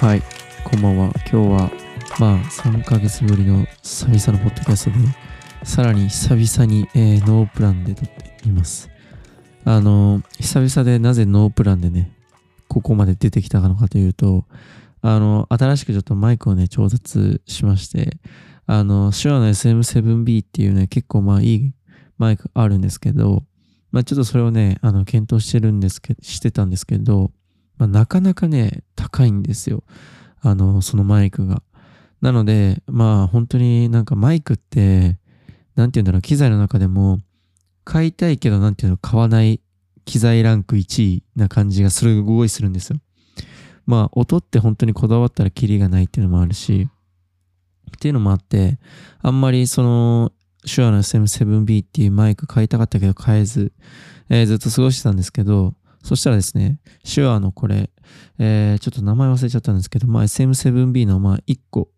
はい、こんばんは。今日は、まあ、3ヶ月ぶりの久々のポッドキャストで、さらに久々に、えーノープランで撮っています。あの久々でなぜノープランでね、ここまで出てきたのかというと、あの新しくちょっとマイクをね、調達しまして、あの、手話の SM7B っていうね、結構まあいいマイクあるんですけど、まあちょっとそれをね、あの、検討してるんですけどしてたんですけど、まあ、なかなかね、高いんですよ。あの、そのマイクが。なので、まあ本当になんかマイクって、なんて言うんだろう、機材の中でも、買いたいけどなんていうの、買わない機材ランク1位な感じがすごいするんですよ。まあ音って本当にこだわったらキリがないっていうのもあるし、っていうのもあって、あんまりその、手話の SM7B っていうマイク買いたかったけど買えず、えーずっと過ごしてたんですけど、そしたらですね、手話のこれ、えーちょっと名前忘れちゃったんですけど、まあ、SM7B のまあ1個、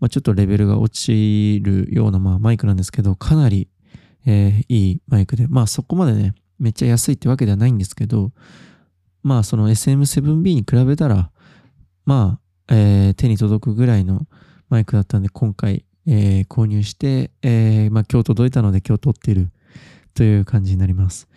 まあ、ちょっとレベルが落ちるようなまあマイクなんですけど、かなり、えーいいマイクで、まあそこまでね、めっちゃ安いってわけではないんですけど、まあその SM7B に比べたら、まあ、えー手に届くぐらいのマイクだったんで、今回、えー購入して、えーまあ今日届いたので今日撮っているという感じになります。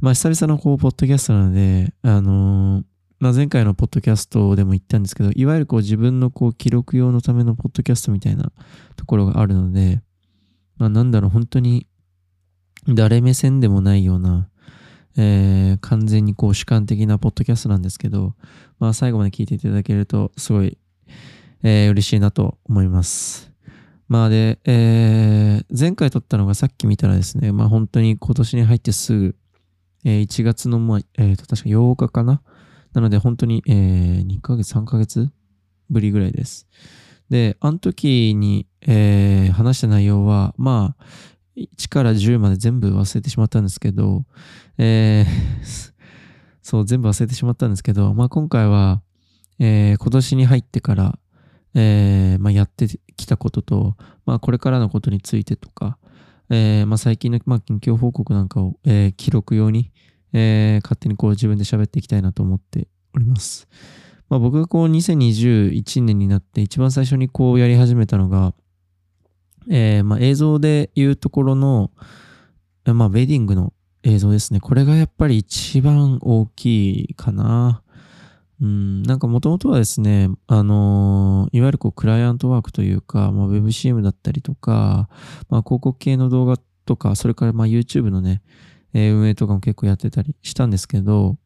まあ久々のこう、ポッドキャストなので、あのーまあ、前回のポッドキャストでも言ったんですけど、いわゆるこう自分のこう記録用のためのポッドキャストみたいなところがあるので、まあなんだろう、本当に誰目線でもないような、えー完全にこう主観的なポッドキャストなんですけど、まあ最後まで聞いていただけるとすごい、えー嬉しいなと思います。まあで、えー前回撮ったのがさっき見たらですね、まあ本当に今年に入ってすぐ、えー1月の、ま、えーと、確か8日かななので本当に、えー2ヶ月、3ヶ月ぶりぐらいです。で、あの時に、えー話した内容は、まあ、1から10まで全部忘れてしまったんですけど、えーそう、全部忘れてしまったんですけど、まあ今回は、えー今年に入ってから、えーまあ、やってきたことと、まあこれからのことについてとか、えーまあ、最近の、まあ、近況報告なんかを、えー記録用に、え勝手にこう自分で喋っていきたいなと思っております。まあ、僕がこう2021年になって一番最初にこうやり始めたのが、えまあ、映像でいうところの、まあ、ウェディングの映像ですね。これがやっぱり一番大きいかな。うん、なんかもともとはですね、あのーいわゆるこうクライアントワークというか、まあ、WebCM だったりとか、まあ、広告系の動画とか、それからまあ YouTube のね、えー運営とかも結構やってたりしたんですけど、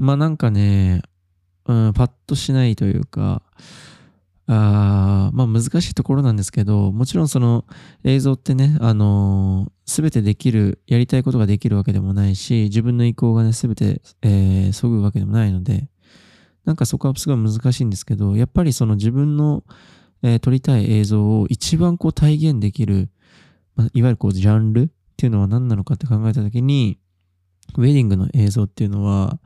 まあなんかね、うん、パッとしないというか、あまあ難しいところなんですけど、もちろんその映像ってね、あのすべてできる、やりたいことができるわけでもないし、自分の意向がね、すべて、えー、そぐわけでもないので、なんかそこはすごい難しいんですけど、やっぱりその自分の、えー撮りたい映像を一番こう体現できる、まあ、いわゆるこうジャンルっていうのは何なのかって考えたときに、ウェディングの映像っていうのは、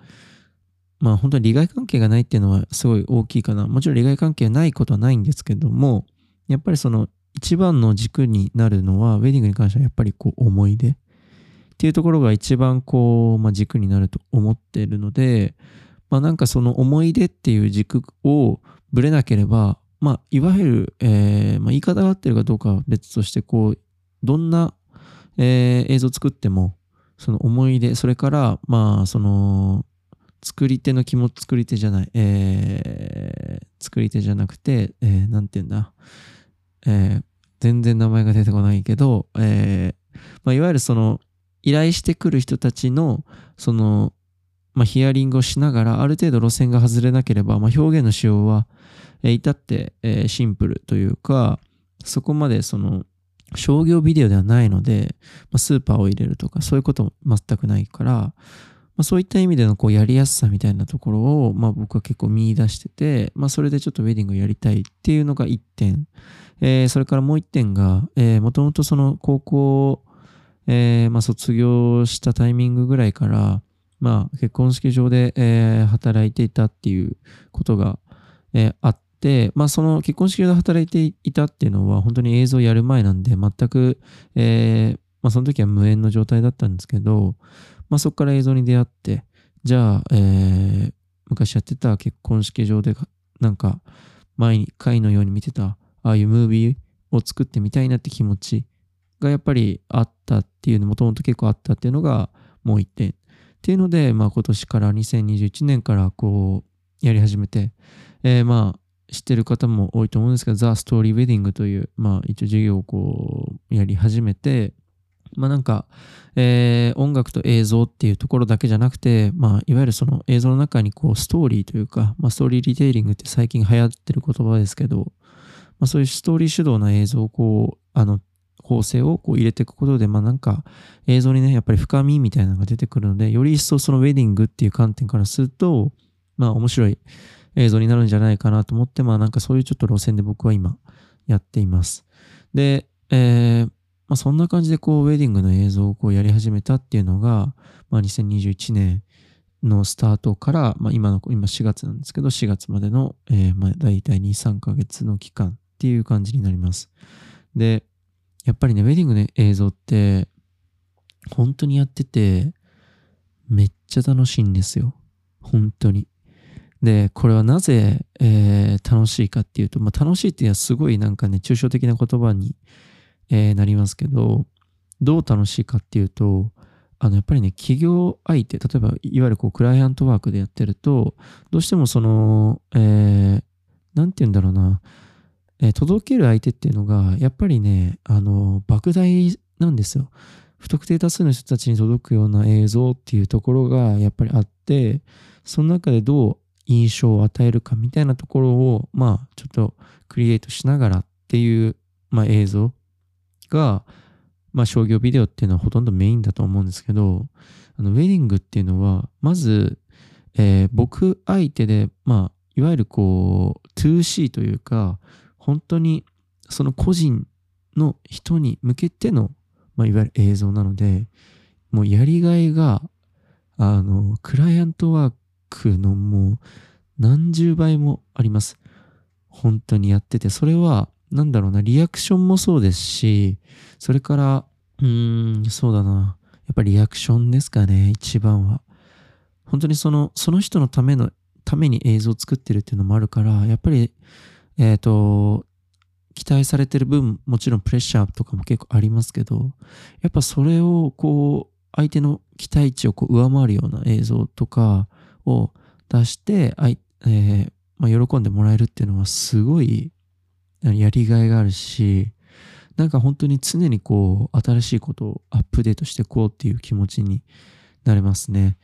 まあ本当に利害関係がないっていうのはすごい大きいかな。もちろん利害関係ないことはないんですけども、やっぱりその一番の軸になるのは、ウェディングに関してはやっぱりこう思い出っていうところが一番こう、まあ、軸になると思っているので、まあなんかその思い出っていう軸をぶれなければ、まあいわゆる、えーまあ、言い方が合ってるかどうかは別として、こう、どんな、えー映像作っても、その思い出、それから、まあその、作り手の気持ち、作り手じゃない、えー作り手じゃなくて、えーて言うんだ、えー全然名前が出てこないけど、えーまあ、いわゆるその、依頼してくる人たちの、その、まあ、ヒアリングをしながら、ある程度路線が外れなければ、まあ、表現の仕様は、えー至って、えーシンプルというか、そこまでその、商業ビデオではないので、まあ、スーパーを入れるとか、そういうことも全くないから、まあ、そういった意味でのこうやりやすさみたいなところを、まあ、僕は結構見出してて、まあ、それでちょっとウェディングをやりたいっていうのが1点。えーそれからもう1点が、えー、もともとその高校、えーまあ、卒業したタイミングぐらいから、まあ、結婚式場で、えー働いていたっていうことが、えーあって、まあ、その結婚式場で働いていたっていうのは本当に映像やる前なんで全く、えーまあ、その時は無縁の状態だったんですけど、まあそこから映像に出会って、じゃあ、えー、昔やってた結婚式場で、なんか、毎回のように見てた、ああいうムービーを作ってみたいなって気持ちがやっぱりあったっていうの、もともと結構あったっていうのがもう一点。っていうので、まあ今年から2021年からこうやり始めて、えー、まあ知ってる方も多いと思うんですけど、ザ・ストーリー・ウェディングという、まあ一応授業をこうやり始めて、まあなんか、えー、音楽と映像っていうところだけじゃなくて、まあいわゆるその映像の中にこうストーリーというか、まあストーリーリテイリングって最近流行ってる言葉ですけど、まあそういうストーリー主導な映像をこう、あの、構成をこう入れていくことで、まあなんか映像にね、やっぱり深みみたいなのが出てくるので、より一層そのウェディングっていう観点からすると、まあ面白い映像になるんじゃないかなと思って、まあなんかそういうちょっと路線で僕は今やっています。で、えー、まあそんな感じでこうウェディングの映像をこうやり始めたっていうのが、まあ2021年のスタートから、まあ今の、今4月なんですけど、4月までの、えー、まあ大体2、3ヶ月の期間っていう感じになります。で、やっぱりね、ウェディングの映像って、本当にやってて、めっちゃ楽しいんですよ。本当に。で、これはなぜ、えー、楽しいかっていうと、まあ、楽しいっていうのはすごいなんかね、抽象的な言葉に、えー、なりますけど、どう楽しいかっていうと、あの、やっぱりね、企業相手、例えば、いわゆるこう、クライアントワークでやってると、どうしてもその、えー、なんて言うんだろうな、えー、届ける相手っていうのが、やっぱりね、あの、莫大なんですよ。不特定多数の人たちに届くような映像っていうところがやっぱりあって、その中でどう印象を与えるかみたいなところを、まあ、ちょっとクリエイトしながらっていう、まあ、映像が、まあ、商業ビデオっていうのはほとんどメインだと思うんですけど、あの、ウェディングっていうのは、まず、えー、僕相手で、まあ、いわゆるこう、2C というか、本当にその個人の人に向けての、まあ、いわゆる映像なので、もうやりがいが、あの、クライアントワークのもう何十倍もあります。本当にやってて、それは、なんだろうな、リアクションもそうですし、それから、うーん、そうだな。やっぱりリアクションですかね、一番は。本当にその、その人のための、ために映像を作ってるっていうのもあるから、やっぱりえっ、ー、と、期待されてる分、もちろんプレッシャーとかも結構ありますけど、やっぱそれをこう、相手の期待値をこう上回るような映像とかを出して、あいえー、まあ、喜んでもらえるっていうのはすごいやりがいがあるし、なんか本当に常にこう、新しいことをアップデートしていこうっていう気持ちになれますね。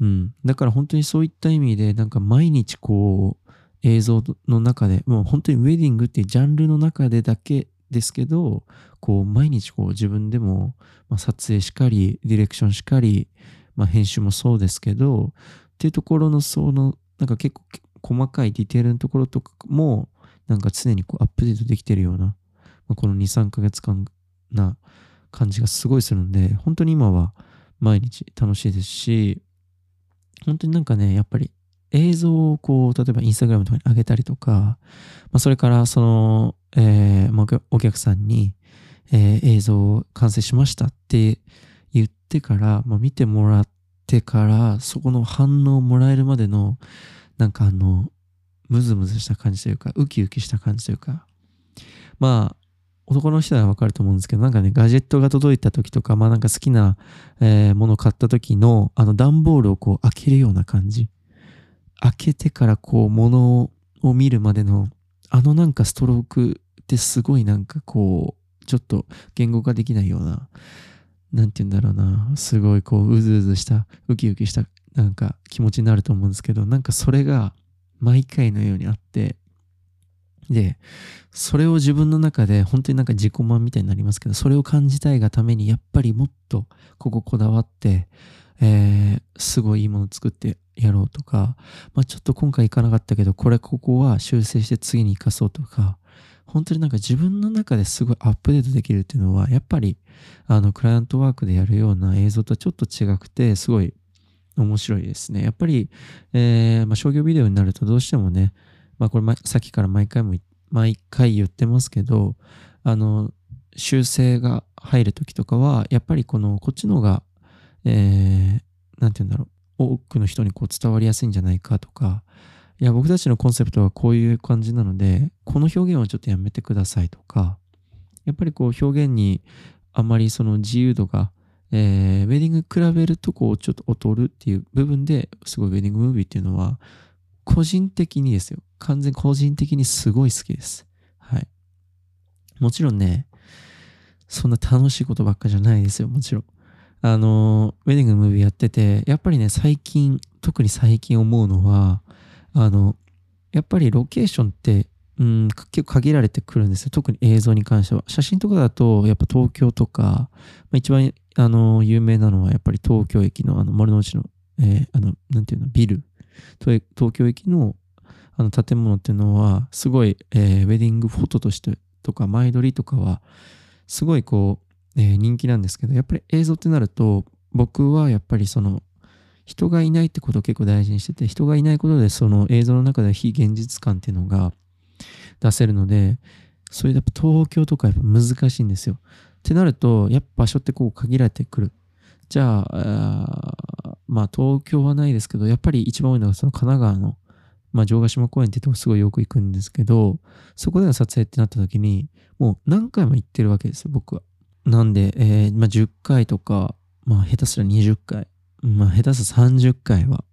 うん。だから本当にそういった意味で、なんか毎日こう、映像の中で、もう本当にウェディングっていうジャンルの中でだけですけど、こう毎日こう自分でも、ま、撮影しかり、ディレクションしかり、まあ、編集もそうですけど、っていうところのその、なんか結構細かいディテールのところとかも、なんか常にこうアップデートできてるような、まあ、この2、3ヶ月間な感じがすごいするんで、本当に今は毎日楽しいですし、本当になんかね、やっぱり映像をこう、例えばインスタグラムとかに上げたりとか、まあ、それからその、えー、お客さんに、えー、映像を完成しましたって言ってから、まあ、見てもらってから、そこの反応をもらえるまでの、なんかあの、ムズムズした感じというか、ウキウキした感じというか、まあ、男の人はわかると思うんですけど、なんかね、ガジェットが届いた時とか、まあなんか好きな、えー、ものを買った時の、あの段ボールをこう開けるような感じ。開けてからこう物を見るまでのあのなんかストロークってすごいなんかこうちょっと言語化できないようななんて言うんだろうな。すごいこううずうずしたウキウキしたなんか気持ちになると思うんですけどなんかそれが毎回のようにあってでそれを自分の中で本当になんか自己満みたいになりますけどそれを感じたいがためにやっぱりもっとこここだわってえー、すごいいいもの作ってやろうとか、まあ、ちょっと今回行かなかったけど、これここは修正して次に生かそうとか、本当になんか自分の中ですごいアップデートできるっていうのは、やっぱり、あの、クライアントワークでやるような映像とはちょっと違くて、すごい面白いですね。やっぱり、えー、まあ、商業ビデオになるとどうしてもね、まあ、これ、さっきから毎回も、毎回言ってますけど、あの、修正が入るときとかは、やっぱりこの、こっちの方がえなんて言うんだろう、多くの人にこう伝わりやすいんじゃないかとか、いや、僕たちのコンセプトはこういう感じなので、この表現はちょっとやめてくださいとか、やっぱりこう表現にあまりその自由度が、えー、ウェディング比べるとこうちょっと劣るっていう部分ですごいウェディングムービーっていうのは個人的にですよ。完全個人的にすごい好きです。はい。もちろんね、そんな楽しいことばっかじゃないですよ、もちろん。あの、ウェディングムービーやってて、やっぱりね、最近、特に最近思うのは、あの、やっぱりロケーションって、うん、結構限られてくるんですよ。特に映像に関しては。写真とかだと、やっぱ東京とか、まあ、一番、あの、有名なのは、やっぱり東京駅の、あの、丸の内の、えー、あの、なんていうの、ビル。東京駅の、あの、建物っていうのは、すごい、えー、ウェディングフォトとしてとか、前撮りとかは、すごいこう、え、人気なんですけど、やっぱり映像ってなると、僕はやっぱりその、人がいないってことを結構大事にしてて、人がいないことでその映像の中で非現実感っていうのが出せるので、それやっぱ東京とかやっぱ難しいんですよ。ってなると、やっぱ場所ってこう限られてくる。じゃあ、あまあ東京はないですけど、やっぱり一番多いのがその神奈川の、まあ城ヶ島公園ってとこすごいよく行くんですけど、そこでの撮影ってなった時に、もう何回も行ってるわけですよ、僕は。なんで、えー、まあ10回とか、まあ下手すら20回まあ、下手すら30回は、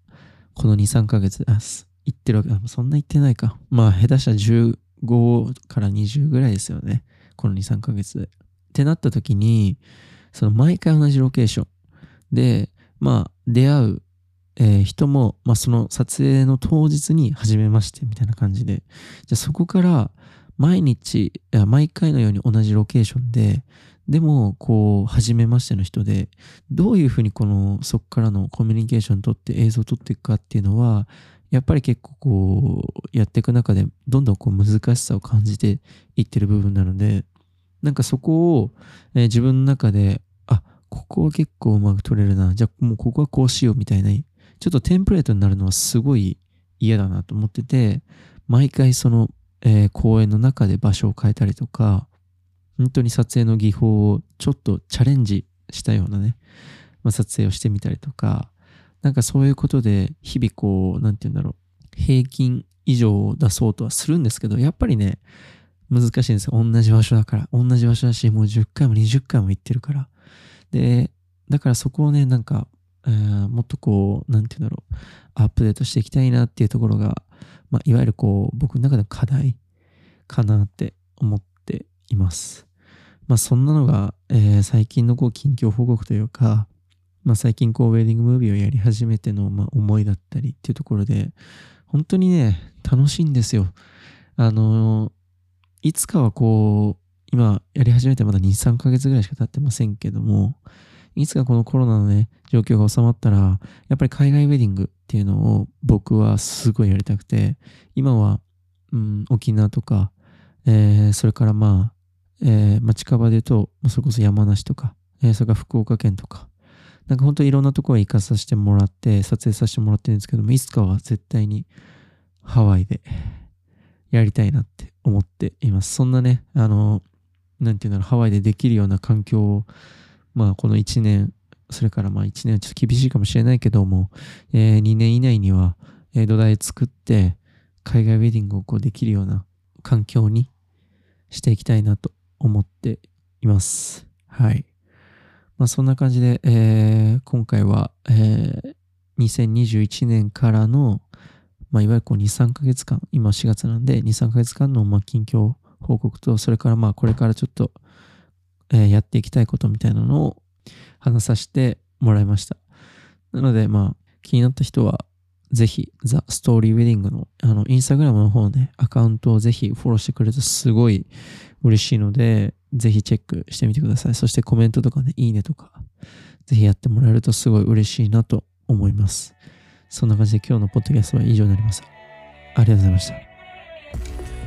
この2、3ヶ月で、あ、行ってるわけ、そんな行ってないか。まあ、下手したら15から20ぐらいですよね。この2、3ヶ月で。ってなった時に、その毎回同じロケーションで、まあ、出会う、えー、人も、まあ、その撮影の当日に初めましてみたいな感じで、じゃあそこから毎日、毎回のように同じロケーションで、でも、こう、初めましての人で、どういうふうにこの、そこからのコミュニケーション取って映像を撮っていくかっていうのは、やっぱり結構こう、やっていく中で、どんどんこう難しさを感じていってる部分なので、なんかそこを、えー、自分の中で、あ、ここは結構うまく撮れるな。じゃあもうここはこうしようみたいな、ちょっとテンプレートになるのはすごい嫌だなと思ってて、毎回その、えー、公演の中で場所を変えたりとか、本当に撮影の技法をちょっとチャレンジしたようなね、まあ、撮影をしてみたりとか、なんかそういうことで日々こう、なんて言うんだろう、平均以上を出そうとはするんですけど、やっぱりね、難しいんですよ。同じ場所だから。同じ場所だし、もう10回も20回も行ってるから。で、だからそこをね、なんか、えー、もっとこう、なんて言うんだろう、アップデートしていきたいなっていうところが、まあ、いわゆるこう、僕の中での課題かなって思っています。まあそんなのが、えー、最近のこう近況報告というか、まあ最近こうウェディングムービーをやり始めての、まあ、思いだったりっていうところで、本当にね、楽しいんですよ。あの、いつかはこう、今やり始めてまだ2、3ヶ月ぐらいしか経ってませんけども、いつかこのコロナのね、状況が収まったら、やっぱり海外ウェディングっていうのを僕はすごいやりたくて、今は、うん、沖縄とか、えー、それからまあ、えー、まあ、近場で言うと、それこそ山梨とか、えー、それから福岡県とか、なんか本当にいろんなところへ行かさせてもらって、撮影させてもらってるんですけども、いつかは絶対にハワイでやりたいなって思っています。そんなね、あの、なんていうんだろう、ハワイでできるような環境を、まあ、この1年、それからまあ1年はちょっと厳しいかもしれないけども、えー、2年以内には、えー、土台作って、海外ウェディングをこうできるような環境にしていきたいなと思っています。はい。まあそんな感じで、えー、今回は、えー、2021年からの、まあいわゆるこう2、3ヶ月間、今4月なんで2、3ヶ月間のまあ近況報告と、それからまあこれからちょっと、えー、やっていきたいことみたいなのを話させてもらいました。なのでまあ気になった人はぜひ、ザ・ストーリーウェディングの、あの、インスタグラムの方ね、アカウントをぜひフォローしてくれるとすごい嬉しいので、ぜひチェックしてみてください。そしてコメントとかね、いいねとか、ぜひやってもらえるとすごい嬉しいなと思います。そんな感じで今日のポッドキャストは以上になります。ありがとうございました。